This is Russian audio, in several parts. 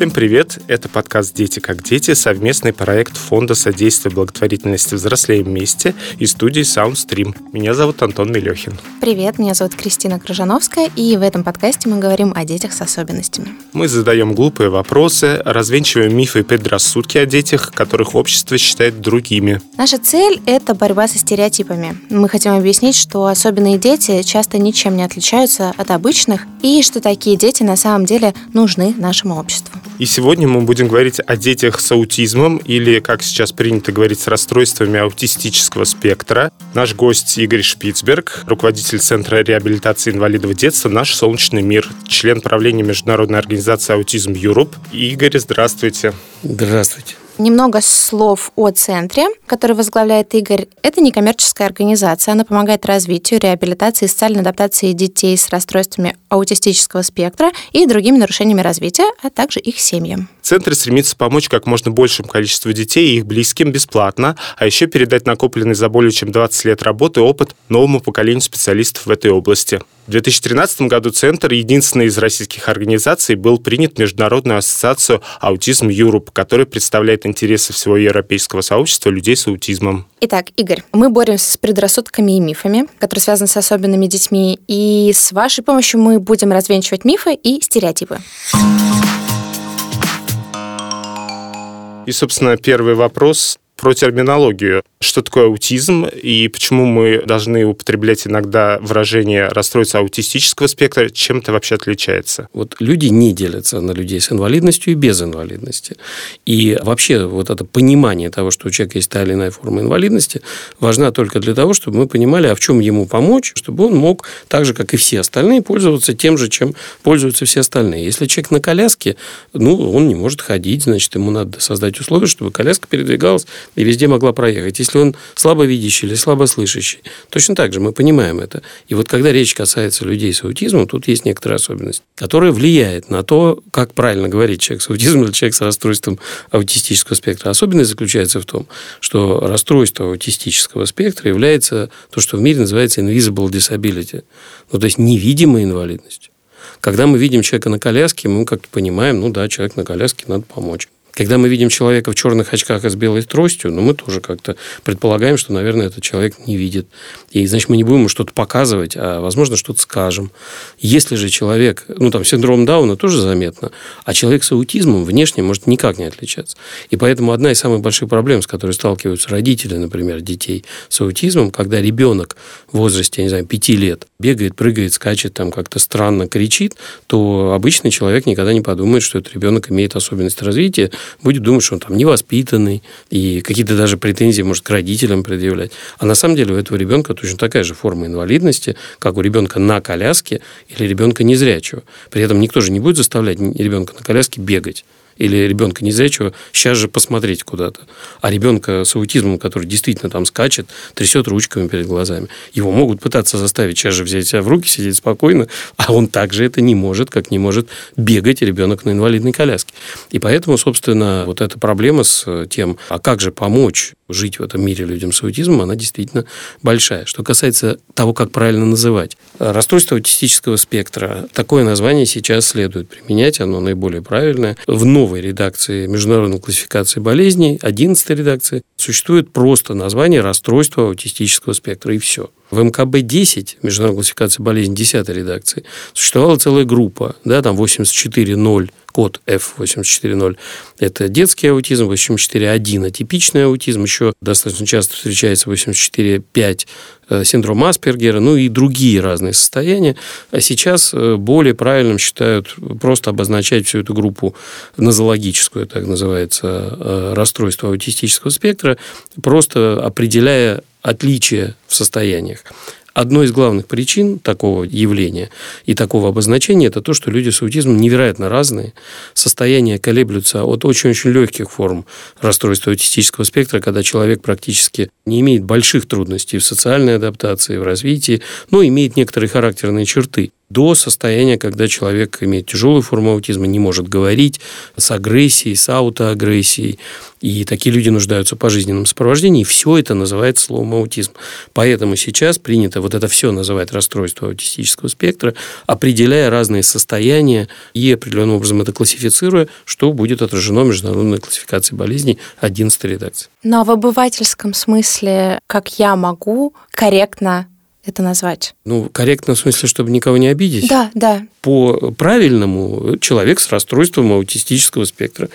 Всем привет! Это подкаст «Дети как дети», совместный проект Фонда содействия благотворительности «Взрослеем вместе» и студии Soundstream. Меня зовут Антон Мелехин. Привет, меня зовут Кристина Крыжановская, и в этом подкасте мы говорим о детях с особенностями. Мы задаем глупые вопросы, развенчиваем мифы и предрассудки о детях, которых общество считает другими. Наша цель – это борьба со стереотипами. Мы хотим объяснить, что особенные дети часто ничем не отличаются от обычных, и что такие дети на самом деле нужны нашему обществу. И сегодня мы будем говорить о детях с аутизмом или, как сейчас принято говорить, с расстройствами аутистического спектра. Наш гость Игорь Шпицберг, руководитель Центра реабилитации инвалидов детства «Наш солнечный мир», член правления Международной организации «Аутизм Юруп». Игорь, здравствуйте. Здравствуйте. Немного слов о центре, который возглавляет Игорь. Это некоммерческая организация. Она помогает развитию, реабилитации и социальной адаптации детей с расстройствами аутистического спектра и другими нарушениями развития, а также их семьям. Центр стремится помочь как можно большему количеству детей и их близким бесплатно, а еще передать накопленный за более чем 20 лет работы опыт новому поколению специалистов в этой области. В 2013 году Центр, единственный из российских организаций, был принят в Международную ассоциацию «Аутизм Юруп», которая представляет интересы всего европейского сообщества людей с аутизмом. Итак, Игорь, мы боремся с предрассудками и мифами, которые связаны с особенными детьми, и с вашей помощью мы будем развенчивать мифы и стереотипы. И, собственно, первый вопрос про терминологию. Что такое аутизм и почему мы должны употреблять иногда выражение расстройства аутистического спектра? Чем это вообще отличается? Вот люди не делятся на людей с инвалидностью и без инвалидности. И вообще вот это понимание того, что у человека есть та или иная форма инвалидности, важна только для того, чтобы мы понимали, а в чем ему помочь, чтобы он мог, так же, как и все остальные, пользоваться тем же, чем пользуются все остальные. Если человек на коляске, ну, он не может ходить, значит, ему надо создать условия, чтобы коляска передвигалась и везде могла проехать. Если он слабовидящий или слабослышащий, точно так же мы понимаем это. И вот когда речь касается людей с аутизмом, тут есть некоторая особенность, которая влияет на то, как правильно говорить человек с аутизмом или человек с расстройством аутистического спектра. Особенность заключается в том, что расстройство аутистического спектра является то, что в мире называется invisible disability, ну, то есть невидимая инвалидность. Когда мы видим человека на коляске, мы как-то понимаем, ну да, человек на коляске, надо помочь. Когда мы видим человека в черных очках и с белой тростью, ну, мы тоже как-то предполагаем, что, наверное, этот человек не видит. И, значит, мы не будем ему что-то показывать, а, возможно, что-то скажем. Если же человек, ну, там, синдром Дауна тоже заметно, а человек с аутизмом внешне может никак не отличаться. И поэтому одна из самых больших проблем, с которой сталкиваются родители, например, детей с аутизмом, когда ребенок в возрасте, я не знаю, пяти лет бегает, прыгает, скачет, там как-то странно кричит, то обычный человек никогда не подумает, что этот ребенок имеет особенность развития, будет думать, что он там невоспитанный, и какие-то даже претензии может к родителям предъявлять. А на самом деле у этого ребенка точно такая же форма инвалидности, как у ребенка на коляске или ребенка незрячего. При этом никто же не будет заставлять ребенка на коляске бегать или ребенка незрячего сейчас же посмотреть куда-то. А ребенка с аутизмом, который действительно там скачет, трясет ручками перед глазами, его могут пытаться заставить сейчас же взять себя в руки, сидеть спокойно, а он также это не может, как не может бегать ребенок на инвалидной коляске. И поэтому, собственно, вот эта проблема с тем, а как же помочь жить в этом мире людям с аутизмом, она действительно большая. Что касается того, как правильно называть. Расстройство аутистического спектра. Такое название сейчас следует применять, оно наиболее правильное. В новой редакции Международной классификации болезней, 11 редакции, существует просто название расстройства аутистического спектра, и все. В МКБ-10, Международной классификации болезней 10 редакции, существовала целая группа, да, там 84.0 код F840. Это детский аутизм, 841 атипичный аутизм, еще достаточно часто встречается 845 э, синдром Аспергера, ну и другие разные состояния. А сейчас э, более правильным считают просто обозначать всю эту группу нозологическую, так называется, э, расстройство аутистического спектра, просто определяя отличия в состояниях. Одной из главных причин такого явления и такого обозначения это то, что люди с аутизмом невероятно разные. Состояния колеблются от очень-очень легких форм расстройства аутистического спектра, когда человек практически не имеет больших трудностей в социальной адаптации, в развитии, но имеет некоторые характерные черты до состояния, когда человек имеет тяжелую форму аутизма, не может говорить с агрессией, с аутоагрессией. И такие люди нуждаются в пожизненном сопровождении. И все это называется словом аутизм. Поэтому сейчас принято вот это все называть расстройство аутистического спектра, определяя разные состояния и определенным образом это классифицируя, что будет отражено в международной классификации болезней 11 редакции. Но в обывательском смысле, как я могу корректно это назвать? Ну, корректно в смысле, чтобы никого не обидеть? Да, да. По правильному человек с расстройством аутистического спектра.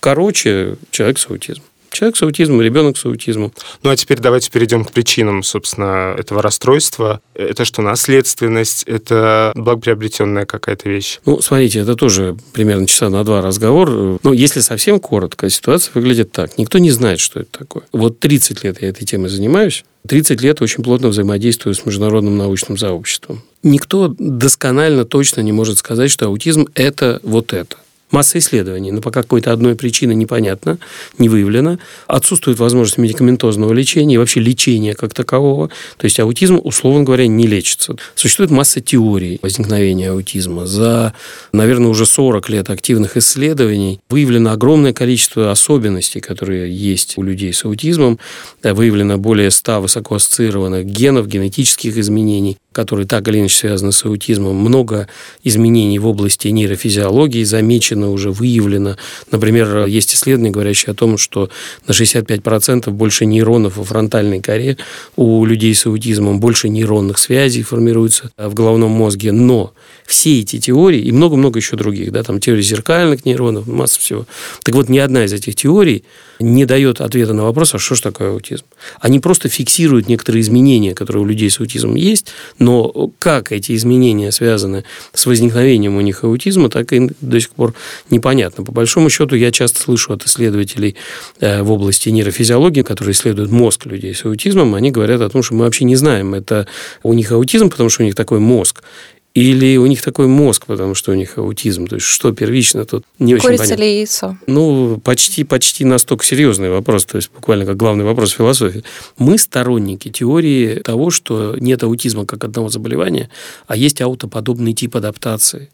Короче, человек с аутизмом. Человек с аутизмом, ребенок с аутизмом. Ну а теперь давайте перейдем к причинам, собственно, этого расстройства. Это что, наследственность? Это благоприобретенная какая-то вещь? Ну, смотрите, это тоже примерно часа на два разговор. Ну, если совсем коротко, ситуация выглядит так. Никто не знает, что это такое. Вот 30 лет я этой темой занимаюсь. 30 лет очень плотно взаимодействую с международным научным сообществом. Никто досконально точно не может сказать, что аутизм – это вот это. Масса исследований, но по какой-то одной причине непонятно, не выявлено. Отсутствует возможность медикаментозного лечения и вообще лечения как такового. То есть аутизм, условно говоря, не лечится. Существует масса теорий возникновения аутизма. За, наверное, уже 40 лет активных исследований выявлено огромное количество особенностей, которые есть у людей с аутизмом. Выявлено более 100 высокоассоциированных генов, генетических изменений которые так или иначе связаны с аутизмом, много изменений в области нейрофизиологии замечено, уже выявлено. Например, есть исследования, говорящие о том, что на 65% больше нейронов во фронтальной коре у людей с аутизмом, больше нейронных связей формируется в головном мозге. Но все эти теории и много-много еще других, да, там теория зеркальных нейронов, масса всего. Так вот, ни одна из этих теорий не дает ответа на вопрос, а что же такое аутизм. Они просто фиксируют некоторые изменения, которые у людей с аутизмом есть, но как эти изменения связаны с возникновением у них аутизма, так и до сих пор непонятно. По большому счету, я часто слышу от исследователей э, в области нейрофизиологии, которые исследуют мозг людей с аутизмом, они говорят о том, что мы вообще не знаем, это у них аутизм, потому что у них такой мозг, или у них такой мозг, потому что у них аутизм. То есть, что первично тут не Курица очень понятно. или яйцо? Ну, почти, почти настолько серьезный вопрос, то есть буквально как главный вопрос философии. Мы сторонники теории того, что нет аутизма как одного заболевания, а есть аутоподобный тип адаптации.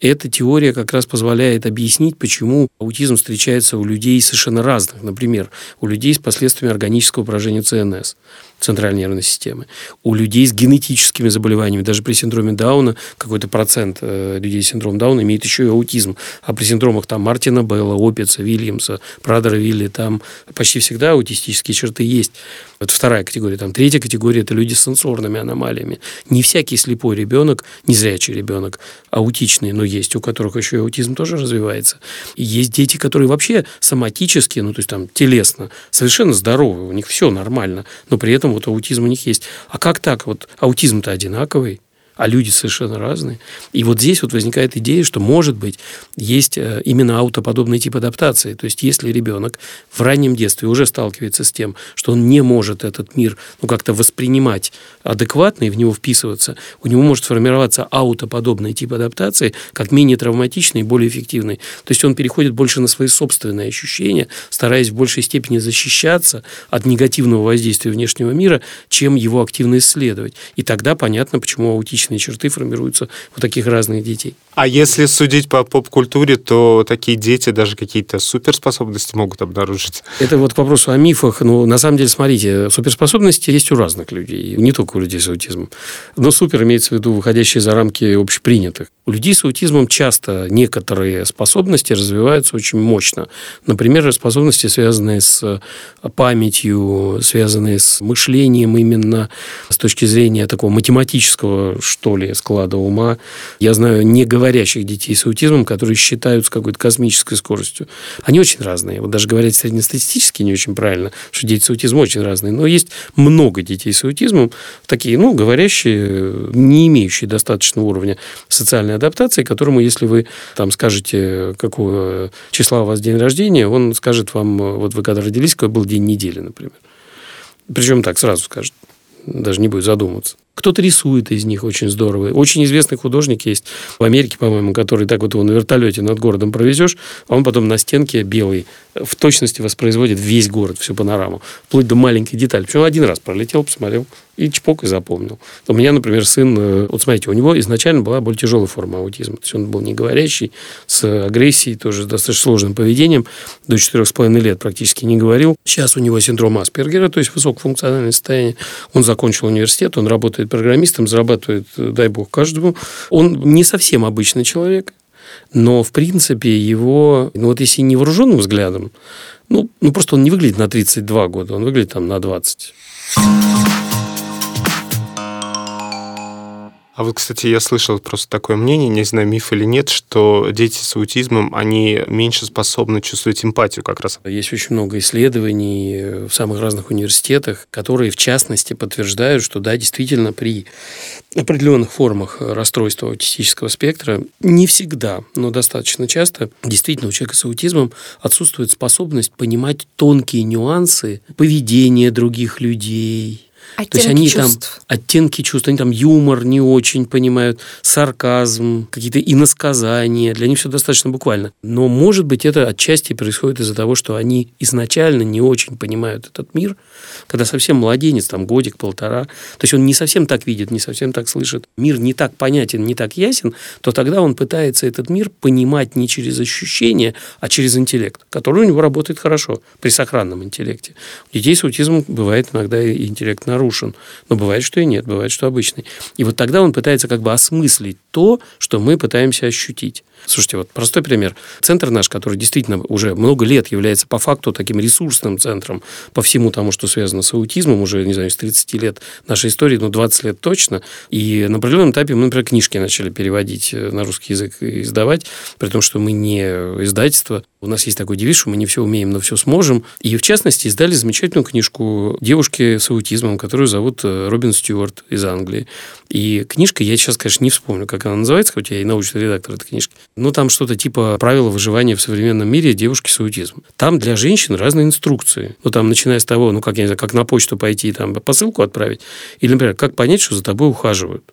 Эта теория как раз позволяет объяснить, почему аутизм встречается у людей совершенно разных. Например, у людей с последствиями органического поражения ЦНС центральной нервной системы. У людей с генетическими заболеваниями, даже при синдроме Дауна, какой-то процент э, людей с синдромом Дауна имеет еще и аутизм. А при синдромах там Мартина Белла, Опица, Вильямса, Прадера Вилли, там почти всегда аутистические черты есть. Это вторая категория. Там третья категория – это люди с сенсорными аномалиями. Не всякий слепой ребенок, незрячий ребенок, аутичный, но есть, у которых еще и аутизм тоже развивается. И есть дети, которые вообще соматически, ну, то есть там телесно, совершенно здоровы, у них все нормально, но при этом вот аутизм у них есть. А как так? Вот аутизм-то одинаковый а люди совершенно разные. И вот здесь вот возникает идея, что, может быть, есть э, именно аутоподобный тип адаптации. То есть, если ребенок в раннем детстве уже сталкивается с тем, что он не может этот мир ну, как-то воспринимать адекватно и в него вписываться, у него может сформироваться аутоподобный тип адаптации, как менее травматичный и более эффективный. То есть, он переходит больше на свои собственные ощущения, стараясь в большей степени защищаться от негативного воздействия внешнего мира, чем его активно исследовать. И тогда понятно, почему аутичный личные черты формируются у таких разных детей. А если судить по поп-культуре, то такие дети даже какие-то суперспособности могут обнаружить. Это вот к вопросу о мифах. Ну, на самом деле, смотрите, суперспособности есть у разных людей, не только у людей с аутизмом. Но супер имеется в виду выходящие за рамки общепринятых. У людей с аутизмом часто некоторые способности развиваются очень мощно. Например, способности, связанные с памятью, связанные с мышлением именно с точки зрения такого математического, что ли, склада ума. Я знаю не говорящих детей с аутизмом, которые считают с какой-то космической скоростью. Они очень разные. Вот даже говорить среднестатистически не очень правильно, что дети с аутизмом очень разные. Но есть много детей с аутизмом, такие, ну, говорящие, не имеющие достаточного уровня социальной адаптации, которому, если вы там скажете, какого числа у вас день рождения, он скажет вам, вот вы когда родились, какой был день недели, например. Причем так, сразу скажет. Даже не будет задумываться. Кто-то рисует из них очень здорово. Очень известный художник есть в Америке, по-моему, который так вот его на вертолете над городом провезешь, а он потом на стенке белый в точности воспроизводит весь город, всю панораму, вплоть до маленькой детали. Причем один раз пролетел, посмотрел, и чпок и запомнил. У меня, например, сын, э, вот смотрите, у него изначально была более тяжелая форма аутизма. То есть он был не говорящий, с агрессией, тоже с достаточно сложным поведением. До 4,5 лет практически не говорил. Сейчас у него синдром Аспергера, то есть высокофункциональное состояние. Он закончил университет, он работает программистом, зарабатывает, дай бог, каждому. Он не совсем обычный человек, но, в принципе, его, ну вот если невооруженным взглядом, ну, ну просто он не выглядит на 32 года, он выглядит там на 20. А вот, кстати, я слышал просто такое мнение, не знаю, миф или нет, что дети с аутизмом, они меньше способны чувствовать эмпатию как раз. Есть очень много исследований в самых разных университетах, которые, в частности, подтверждают, что, да, действительно, при определенных формах расстройства аутистического спектра не всегда, но достаточно часто действительно у человека с аутизмом отсутствует способность понимать тонкие нюансы поведения других людей, Оттенки То есть они чувств. там оттенки чувств, они там юмор не очень понимают, сарказм, какие-то иносказания. Для них все достаточно буквально. Но, может быть, это отчасти происходит из-за того, что они изначально не очень понимают этот мир, когда совсем младенец, там годик, полтора, то есть он не совсем так видит, не совсем так слышит, мир не так понятен, не так ясен, то тогда он пытается этот мир понимать не через ощущения, а через интеллект, который у него работает хорошо при сохранном интеллекте. У детей с аутизмом бывает иногда и интеллект нарушен, но бывает, что и нет, бывает, что обычный. И вот тогда он пытается как бы осмыслить то, что мы пытаемся ощутить. Слушайте, вот простой пример. Центр наш, который действительно уже много лет является по факту таким ресурсным центром по всему тому, что связано с аутизмом, уже, не знаю, с 30 лет нашей истории, ну, 20 лет точно. И на определенном этапе мы, например, книжки начали переводить э, на русский язык и издавать, при том, что мы не издательство. У нас есть такой девиз, что мы не все умеем, но все сможем. И, в частности, издали замечательную книжку девушки с аутизмом, которую зовут э, Робин Стюарт из Англии. И книжка, я сейчас, конечно, не вспомню, как она называется, хотя я и научный редактор этой книжки. Ну, там что-то типа правила выживания в современном мире девушки с аутизмом. Там для женщин разные инструкции. Ну, там, начиная с того, ну, как, я не знаю, как на почту пойти, там, посылку отправить. Или, например, как понять, что за тобой ухаживают.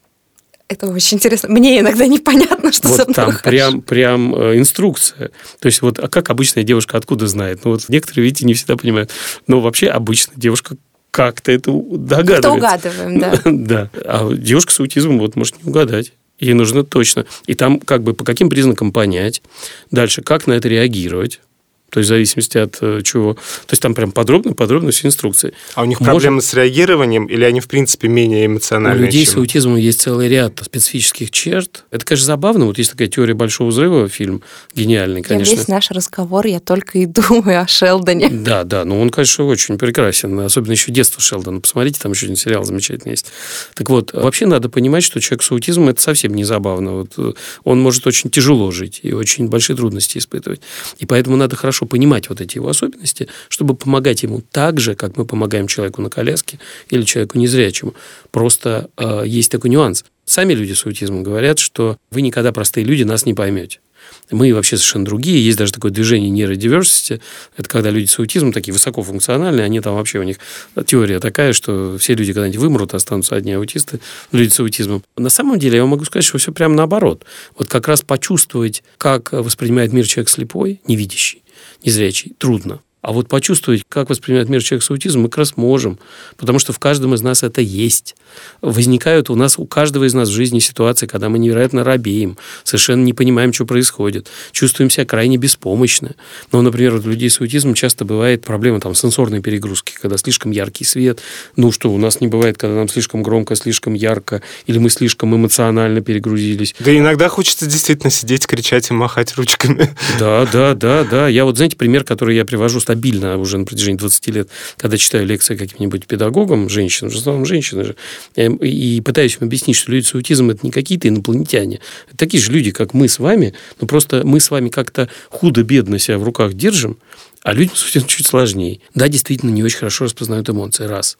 Это очень интересно. Мне иногда непонятно, что вот за мной там ухаживают. прям, прям э, инструкция. То есть, вот, а как обычная девушка откуда знает? Ну, вот некоторые, видите, не всегда понимают. Но вообще обычная девушка как-то это догадывается. Это угадываем, да. да. А девушка с аутизмом вот может не угадать. Ей нужно точно. И там как бы по каким признакам понять. Дальше, как на это реагировать. То есть в зависимости от э, чего. То есть там прям подробно, подробно все инструкции. А у них Может- проблемы с реагированием или они, в принципе, менее У эмоциональные? людей с чем- аутизмом есть целый ряд специфических черт. Это, конечно, забавно. Вот есть такая теория большого взрыва, фильм гениальный, конечно. весь наш разговор, я только и думаю о Шелдоне. Да, да, но он, конечно, очень прекрасен. Особенно еще детство Шелдона. Посмотрите, там еще один сериал замечательный есть. Так вот, вообще надо понимать, что человек с аутизмом это совсем не забавно. Вот, э, он может очень тяжело жить и очень большие трудности испытывать. И поэтому надо хорошо понимать вот эти его особенности, чтобы помогать ему так же, как мы помогаем человеку на коляске или человеку незрячему. Просто э, есть такой нюанс. Сами люди с аутизмом говорят, что вы никогда, простые люди, нас не поймете. Мы вообще совершенно другие. Есть даже такое движение нейродиверсити. Это когда люди с аутизмом такие высокофункциональные, они там вообще у них теория такая, что все люди когда-нибудь вымрут, останутся одни аутисты, люди с аутизмом. На самом деле я могу сказать, что все прямо наоборот. Вот как раз почувствовать, как воспринимает мир человек слепой, невидящий, незрячий, трудно. А вот почувствовать, как воспринимает мир человек с аутизмом, мы как раз можем. Потому что в каждом из нас это есть. Возникают у нас, у каждого из нас в жизни ситуации, когда мы невероятно робеем, совершенно не понимаем, что происходит, чувствуем себя крайне беспомощно. Но, например, у людей с аутизмом часто бывает проблема там, сенсорной перегрузки, когда слишком яркий свет. Ну что, у нас не бывает, когда нам слишком громко, слишком ярко, или мы слишком эмоционально перегрузились. Да иногда хочется действительно сидеть, кричать и махать ручками. Да, да, да, да. Я вот, знаете, пример, который я привожу стабильно уже на протяжении 20 лет, когда читаю лекции каким-нибудь педагогам, женщинам, в основном женщины же, эм, и пытаюсь им объяснить, что люди с аутизмом – это не какие-то инопланетяне. Это такие же люди, как мы с вами, но просто мы с вами как-то худо-бедно себя в руках держим, А людям с аутизмом чуть сложнее. Да, действительно, не очень хорошо распознают эмоции. Раз.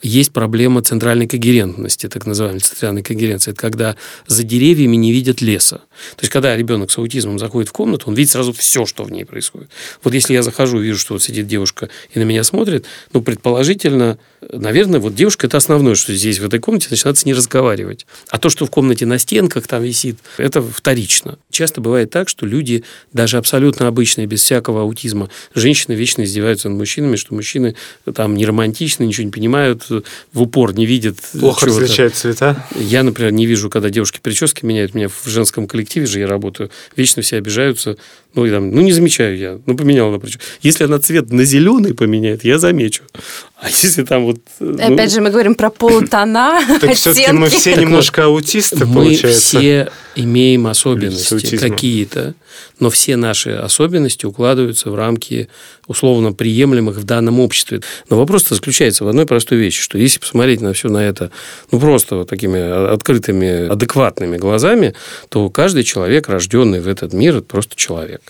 Есть проблема центральной когерентности, так называемой центральной когеренции. Это когда за деревьями не видят леса. То есть, когда ребенок с аутизмом заходит в комнату, он видит сразу все, что в ней происходит. Вот если я захожу, вижу, что вот сидит девушка и на меня смотрит, ну, предположительно, наверное, вот девушка – это основное, что здесь, в этой комнате, начинается не разговаривать. А то, что в комнате на стенках там висит, это вторично. Часто бывает так, что люди, даже абсолютно обычные, без всякого аутизма, женщины вечно издеваются над мужчинами, что мужчины там не романтичны, ничего не понимают, в упор не видят. Плохо различают цвета? Я, например, не вижу, когда девушки прически меняют. У меня в женском коллективе же я работаю. Вечно все обижаются. Ну, и там, ну не замечаю я. Ну, поменяла на прическу. Если она цвет на зеленый поменяет, я замечу. А если там вот... Ну... Опять же, мы говорим про полутона, Так все-таки мы все немножко аутисты, получается. Мы все имеем особенности какие-то, но все наши особенности укладываются в рамки условно приемлемых в данном обществе. Но вопрос заключается в одной простой вещи, что если посмотреть на все на это, ну, просто вот такими открытыми, адекватными глазами, то каждый человек, рожденный в этот мир, это просто человек.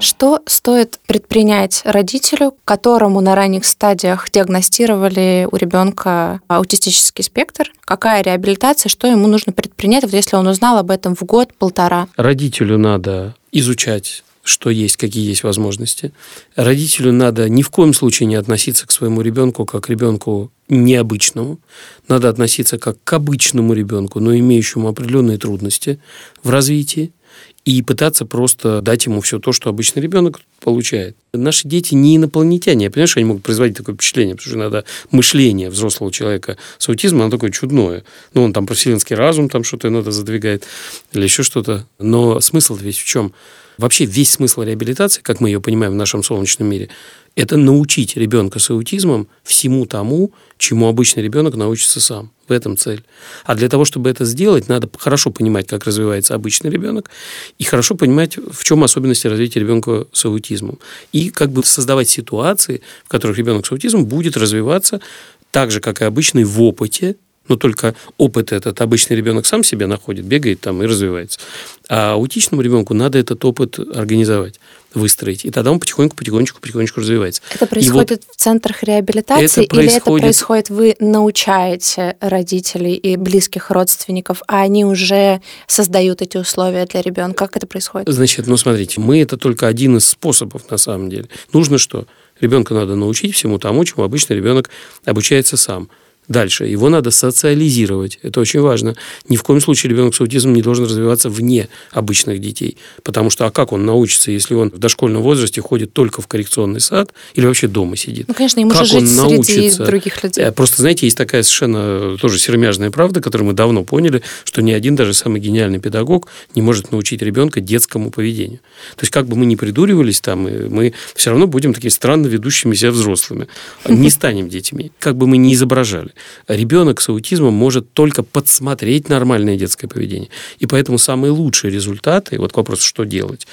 Что стоит предпринять родителю, которому на ранних стадиях диагностировали у ребенка аутистический спектр? Какая реабилитация, что ему нужно предпринять, вот если он узнал об этом в год-полтора? Родителю надо изучать что есть, какие есть возможности. Родителю надо ни в коем случае не относиться к своему ребенку как к ребенку необычному. Надо относиться как к обычному ребенку, но имеющему определенные трудности в развитии и пытаться просто дать ему все то, что обычный ребенок получает. Наши дети не инопланетяне. Я понимаю, что они могут производить такое впечатление, потому что надо мышление взрослого человека с аутизмом, оно такое чудное. Ну, он там про вселенский разум, там что-то надо задвигает или еще что-то. Но смысл весь в чем? Вообще весь смысл реабилитации, как мы ее понимаем в нашем солнечном мире, это научить ребенка с аутизмом всему тому, чему обычный ребенок научится сам. В этом цель. А для того, чтобы это сделать, надо хорошо понимать, как развивается обычный ребенок, и хорошо понимать, в чем особенности развития ребенка с аутизмом. И как бы создавать ситуации, в которых ребенок с аутизмом будет развиваться так же, как и обычный в опыте, но только опыт этот обычный ребенок сам себе находит, бегает там и развивается. А аутичному ребенку надо этот опыт организовать выстроить. И тогда он потихоньку, потихонечку, потихонечку развивается. Это происходит вот в центрах реабилитации это происходит... или это происходит, вы научаете родителей и близких родственников, а они уже создают эти условия для ребенка? Как это происходит? Значит, ну смотрите, мы это только один из способов на самом деле. Нужно что? Ребенка надо научить всему тому, чему обычно ребенок обучается сам. Дальше. Его надо социализировать. Это очень важно. Ни в коем случае ребенок с аутизмом не должен развиваться вне обычных детей. Потому что, а как он научится, если он в дошкольном возрасте ходит только в коррекционный сад или вообще дома сидит? Ну, конечно, ему как же жить научится? среди других людей. Э, просто, знаете, есть такая совершенно тоже сермяжная правда, которую мы давно поняли, что ни один даже самый гениальный педагог не может научить ребенка детскому поведению. То есть, как бы мы ни придуривались там, мы все равно будем такими странно ведущими себя взрослыми. Не станем детьми, как бы мы ни изображали ребенок с аутизмом может только подсмотреть нормальное детское поведение. И поэтому самые лучшие результаты, вот к вопросу, что делать,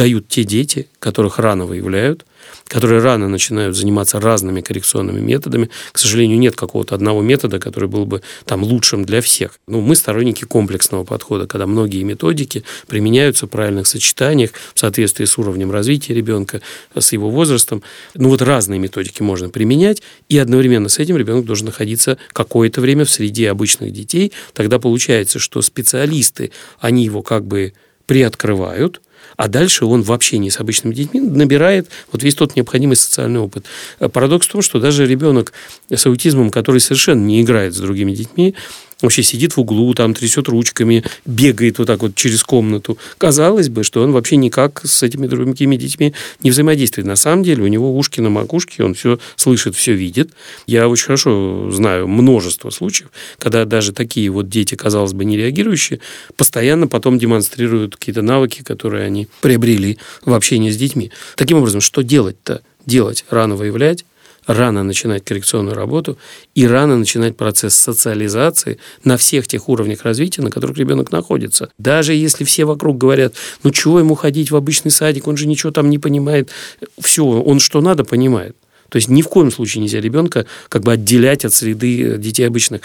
дают те дети, которых рано выявляют, которые рано начинают заниматься разными коррекционными методами. К сожалению, нет какого-то одного метода, который был бы там лучшим для всех. Ну, мы сторонники комплексного подхода, когда многие методики применяются в правильных сочетаниях в соответствии с уровнем развития ребенка, с его возрастом. Ну, вот разные методики можно применять, и одновременно с этим ребенок должен находиться какое-то время в среде обычных детей. Тогда получается, что специалисты, они его как бы приоткрывают, а дальше он в общении с обычными детьми набирает вот весь тот необходимый социальный опыт. Парадокс в том, что даже ребенок с аутизмом, который совершенно не играет с другими детьми, вообще сидит в углу, там трясет ручками, бегает вот так вот через комнату. Казалось бы, что он вообще никак с этими другими детьми не взаимодействует. На самом деле у него ушки на макушке, он все слышит, все видит. Я очень хорошо знаю множество случаев, когда даже такие вот дети, казалось бы, не реагирующие, постоянно потом демонстрируют какие-то навыки, которые они приобрели в общении с детьми. Таким образом, что делать-то? Делать, рано выявлять, рано начинать коррекционную работу и рано начинать процесс социализации на всех тех уровнях развития, на которых ребенок находится. Даже если все вокруг говорят, ну чего ему ходить в обычный садик, он же ничего там не понимает. Все, он что надо, понимает. То есть ни в коем случае нельзя ребенка как бы отделять от среды детей обычных.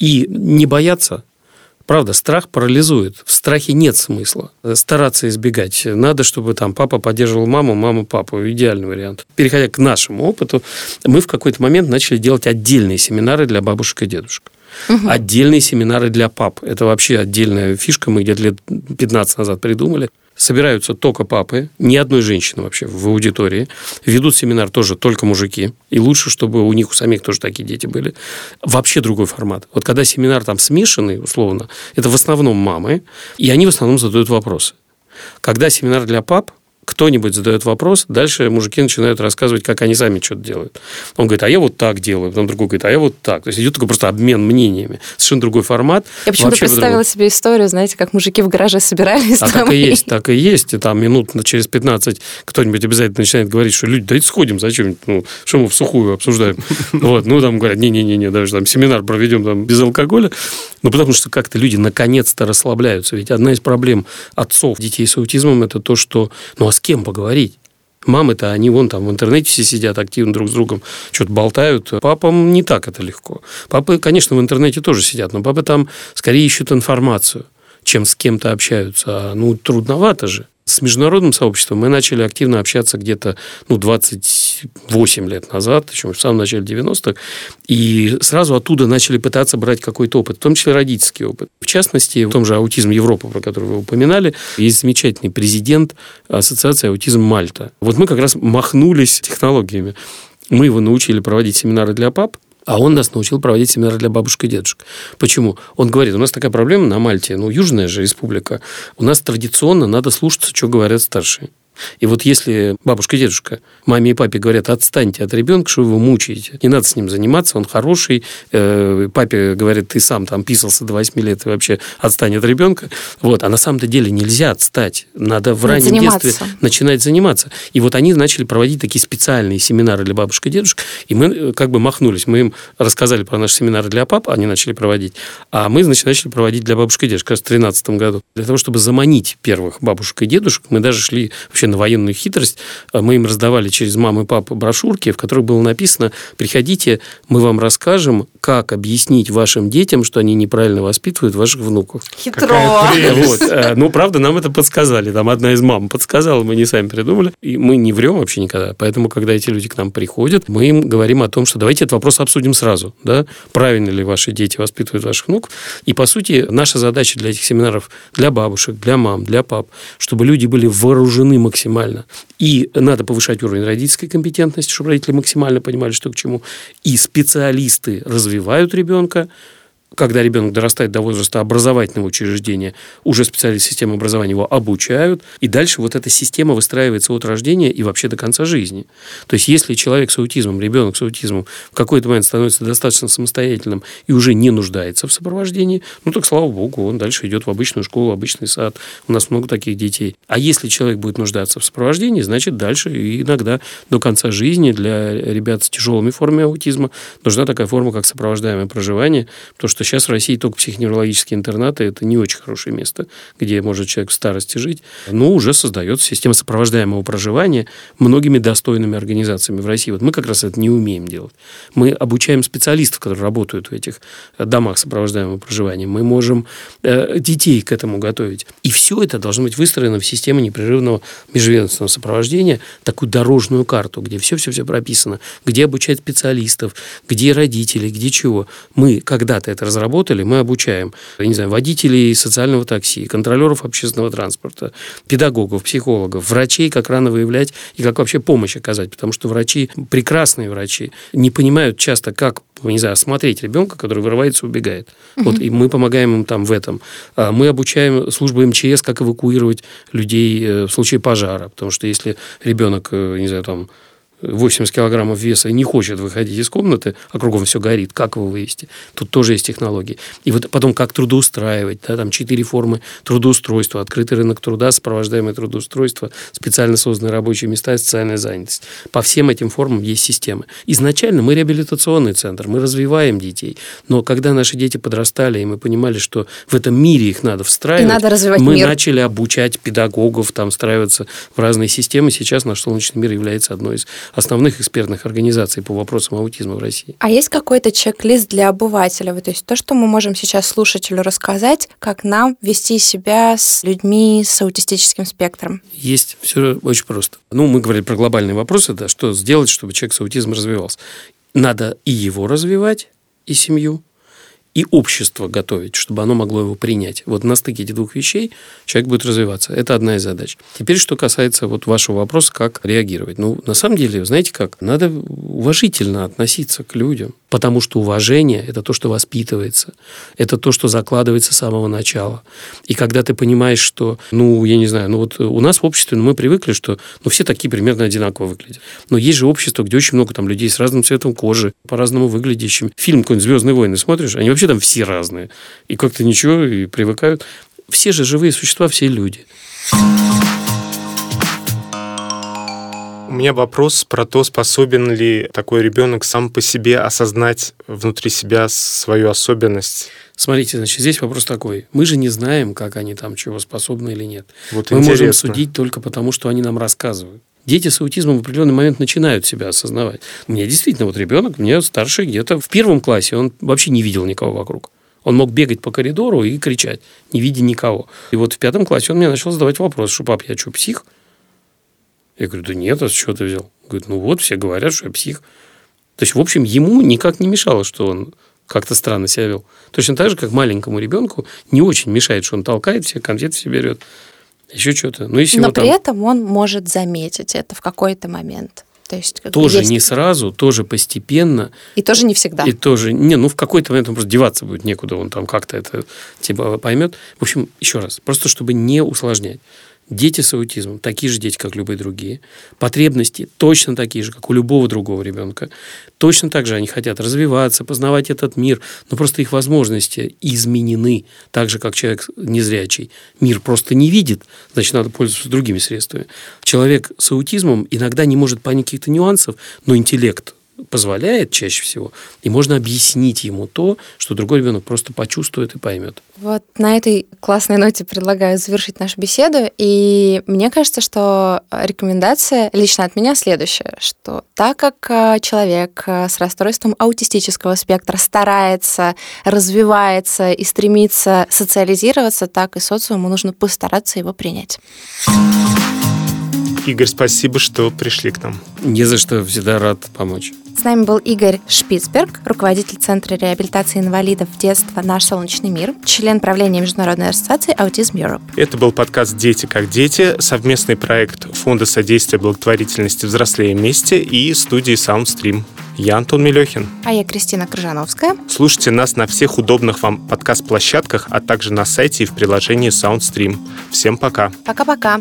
И не бояться Правда, страх парализует. В страхе нет смысла. Стараться избегать. Надо, чтобы там папа поддерживал маму, мама папу. Идеальный вариант. Переходя к нашему опыту, мы в какой-то момент начали делать отдельные семинары для бабушек и дедушек. Угу. Отдельные семинары для пап. Это вообще отдельная фишка. Мы где-то лет 15 назад придумали собираются только папы, ни одной женщины вообще в аудитории, ведут семинар тоже только мужики, и лучше, чтобы у них у самих тоже такие дети были. Вообще другой формат. Вот когда семинар там смешанный, условно, это в основном мамы, и они в основном задают вопросы. Когда семинар для пап – кто-нибудь задает вопрос, дальше мужики начинают рассказывать, как они сами что-то делают. Он говорит, а я вот так делаю, потом другой говорит, а я вот так. То есть идет такой просто обмен мнениями. Совершенно другой формат. Я почему-то представила себе историю, знаете, как мужики в гараже собирались. А так и есть, так и есть. И там минут через 15 кто-нибудь обязательно начинает говорить, что люди, давайте сходим, зачем? Ну, что мы в сухую обсуждаем? Вот, ну, там говорят, не-не-не, даже там семинар проведем там без алкоголя. Ну, потому что как-то люди наконец-то расслабляются. Ведь одна из проблем отцов детей с аутизмом это то, что, ну, с кем поговорить? Мамы-то, они вон там в интернете все сидят активно друг с другом, что-то болтают. Папам не так это легко. Папы, конечно, в интернете тоже сидят, но папы там скорее ищут информацию, чем с кем-то общаются. А, ну, трудновато же. С международным сообществом мы начали активно общаться где-то ну, 28 лет назад, еще в самом начале 90-х, и сразу оттуда начали пытаться брать какой-то опыт, в том числе родительский опыт. В частности, в том же «Аутизм Европы», про который вы упоминали, есть замечательный президент Ассоциации «Аутизм Мальта». Вот мы как раз махнулись технологиями. Мы его научили проводить семинары для пап, а он нас научил проводить семинары для бабушек и дедушек. Почему? Он говорит, у нас такая проблема на Мальте, ну, южная же республика, у нас традиционно надо слушаться, что говорят старшие. И вот если бабушка и дедушка маме и папе говорят, отстаньте от ребенка, что вы его мучаете, не надо с ним заниматься, он хороший, э, папе говорит, ты сам там писался до 8 лет и вообще отстань от ребенка, вот, а на самом-то деле нельзя отстать, надо в раннем заниматься. детстве начинать заниматься. И вот они начали проводить такие специальные семинары для бабушек и дедушек, и мы э, как бы махнулись, мы им рассказали про наши семинары для пап, они начали проводить, а мы, значит, начали проводить для бабушек и дедушек, как раз в 2013 году. Для того, чтобы заманить первых бабушек и дедушек, мы даже шли вообще вообще на военную хитрость. А мы им раздавали через маму и папу брошюрки, в которых было написано, приходите, мы вам расскажем, как объяснить вашим детям, что они неправильно воспитывают ваших внуков. Хитро. Вот. Э, ну, правда, нам это подсказали. Там одна из мам подсказала, мы не сами придумали. И мы не врем вообще никогда. Поэтому, когда эти люди к нам приходят, мы им говорим о том, что давайте этот вопрос обсудим сразу. Да? Правильно ли ваши дети воспитывают ваших внуков? И, по сути, наша задача для этих семинаров, для бабушек, для мам, для пап, чтобы люди были вооружены максимально максимально. И надо повышать уровень родительской компетентности, чтобы родители максимально понимали, что к чему. И специалисты развивают ребенка, когда ребенок дорастает до возраста образовательного учреждения, уже специалисты системы образования его обучают, и дальше вот эта система выстраивается от рождения и вообще до конца жизни. То есть, если человек с аутизмом, ребенок с аутизмом в какой-то момент становится достаточно самостоятельным и уже не нуждается в сопровождении, ну так, слава богу, он дальше идет в обычную школу, обычный сад. У нас много таких детей. А если человек будет нуждаться в сопровождении, значит, дальше иногда до конца жизни для ребят с тяжелыми формами аутизма нужна такая форма, как сопровождаемое проживание, потому что сейчас в России только психоневрологические интернаты – это не очень хорошее место, где может человек в старости жить. Но уже создается система сопровождаемого проживания многими достойными организациями в России. Вот мы как раз это не умеем делать. Мы обучаем специалистов, которые работают в этих домах сопровождаемого проживания. Мы можем э, детей к этому готовить. И все это должно быть выстроено в систему непрерывного межведомственного сопровождения, такую дорожную карту, где все-все-все прописано, где обучать специалистов, где родители, где чего. Мы когда-то это разработали, мы обучаем, я не знаю, водителей социального такси, контролеров общественного транспорта, педагогов, психологов, врачей, как рано выявлять и как вообще помощь оказать, потому что врачи, прекрасные врачи, не понимают часто, как не знаю, осмотреть ребенка, который вырывается, убегает. Угу. Вот, и мы помогаем им там в этом. А мы обучаем службу МЧС, как эвакуировать людей э, в случае пожара. Потому что если ребенок, э, не знаю, там 80 килограммов веса и не хочет выходить из комнаты, а кругом все горит, как его вывести? Тут тоже есть технологии. И вот потом, как трудоустраивать, да, там четыре формы трудоустройства, открытый рынок труда, сопровождаемое трудоустройство, специально созданные рабочие места и социальная занятость. По всем этим формам есть системы. Изначально мы реабилитационный центр, мы развиваем детей, но когда наши дети подрастали, и мы понимали, что в этом мире их надо встраивать, надо развивать мы мир. начали обучать педагогов, там, встраиваться в разные системы. Сейчас наш солнечный мир является одной из основных экспертных организаций по вопросам аутизма в России. А есть какой-то чек-лист для обывателя? То есть то, что мы можем сейчас слушателю рассказать, как нам вести себя с людьми с аутистическим спектром? Есть все очень просто. Ну, мы говорили про глобальные вопросы, да, что сделать, чтобы человек с аутизмом развивался. Надо и его развивать, и семью, и общество готовить, чтобы оно могло его принять. Вот на стыке этих двух вещей человек будет развиваться. Это одна из задач. Теперь, что касается вот вашего вопроса, как реагировать. Ну, на самом деле, знаете как, надо уважительно относиться к людям, потому что уважение – это то, что воспитывается, это то, что закладывается с самого начала. И когда ты понимаешь, что, ну, я не знаю, ну вот у нас в обществе ну, мы привыкли, что ну, все такие примерно одинаково выглядят. Но есть же общество, где очень много там людей с разным цветом кожи, по-разному выглядящим. Фильм какой-нибудь «Звездные войны» смотришь, они вообще вообще там все разные. И как-то ничего, и привыкают. Все же живые существа, все люди. У меня вопрос про то, способен ли такой ребенок сам по себе осознать внутри себя свою особенность. Смотрите, значит, здесь вопрос такой. Мы же не знаем, как они там чего способны или нет. Вот Мы интересно. можем судить только потому, что они нам рассказывают. Дети с аутизмом в определенный момент начинают себя осознавать. У меня действительно вот ребенок, мне старший где-то в первом классе, он вообще не видел никого вокруг. Он мог бегать по коридору и кричать, не видя никого. И вот в пятом классе он мне начал задавать вопрос, что, пап, я что, псих? Я говорю, да нет, а с чего ты взял? Говорит, ну вот, все говорят, что я псих. То есть, в общем, ему никак не мешало, что он как-то странно себя вел. Точно так же, как маленькому ребенку не очень мешает, что он толкает все конфеты все берет еще что-то. Ну, если Но при там... этом он может заметить это в какой-то момент. То есть, как тоже есть... не сразу, тоже постепенно. И тоже не всегда. И тоже, не, ну в какой-то момент он просто деваться будет некуда, он там как-то это типа поймет. В общем, еще раз, просто чтобы не усложнять. Дети с аутизмом, такие же дети, как любые другие. Потребности точно такие же, как у любого другого ребенка. Точно так же они хотят развиваться, познавать этот мир, но просто их возможности изменены, так же, как человек незрячий. Мир просто не видит, значит, надо пользоваться другими средствами. Человек с аутизмом иногда не может понять каких-то нюансов, но интеллект позволяет чаще всего, и можно объяснить ему то, что другой ребенок просто почувствует и поймет. Вот на этой классной ноте предлагаю завершить нашу беседу, и мне кажется, что рекомендация лично от меня следующая, что так как э, человек э, с расстройством аутистического спектра старается, развивается и стремится социализироваться, так и социуму нужно постараться его принять. Игорь, спасибо, что пришли к нам. Не за что, всегда рад помочь. С нами был Игорь Шпицберг, руководитель Центра реабилитации инвалидов детства «Наш солнечный мир», член правления Международной ассоциации «Аутизм Europe». Это был подкаст «Дети как дети», совместный проект Фонда содействия благотворительности «Взрослее вместе» и студии Soundstream. Я Антон Мелехин. А я Кристина Крыжановская. Слушайте нас на всех удобных вам подкаст-площадках, а также на сайте и в приложении Soundstream. Всем пока. Пока-пока.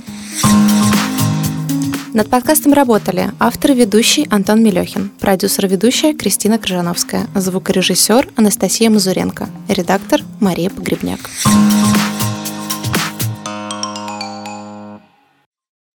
Над подкастом работали автор и ведущий Антон Мелехин, продюсер-ведущая Кристина Крыжановская, звукорежиссер Анастасия Мазуренко, редактор Мария Погребняк.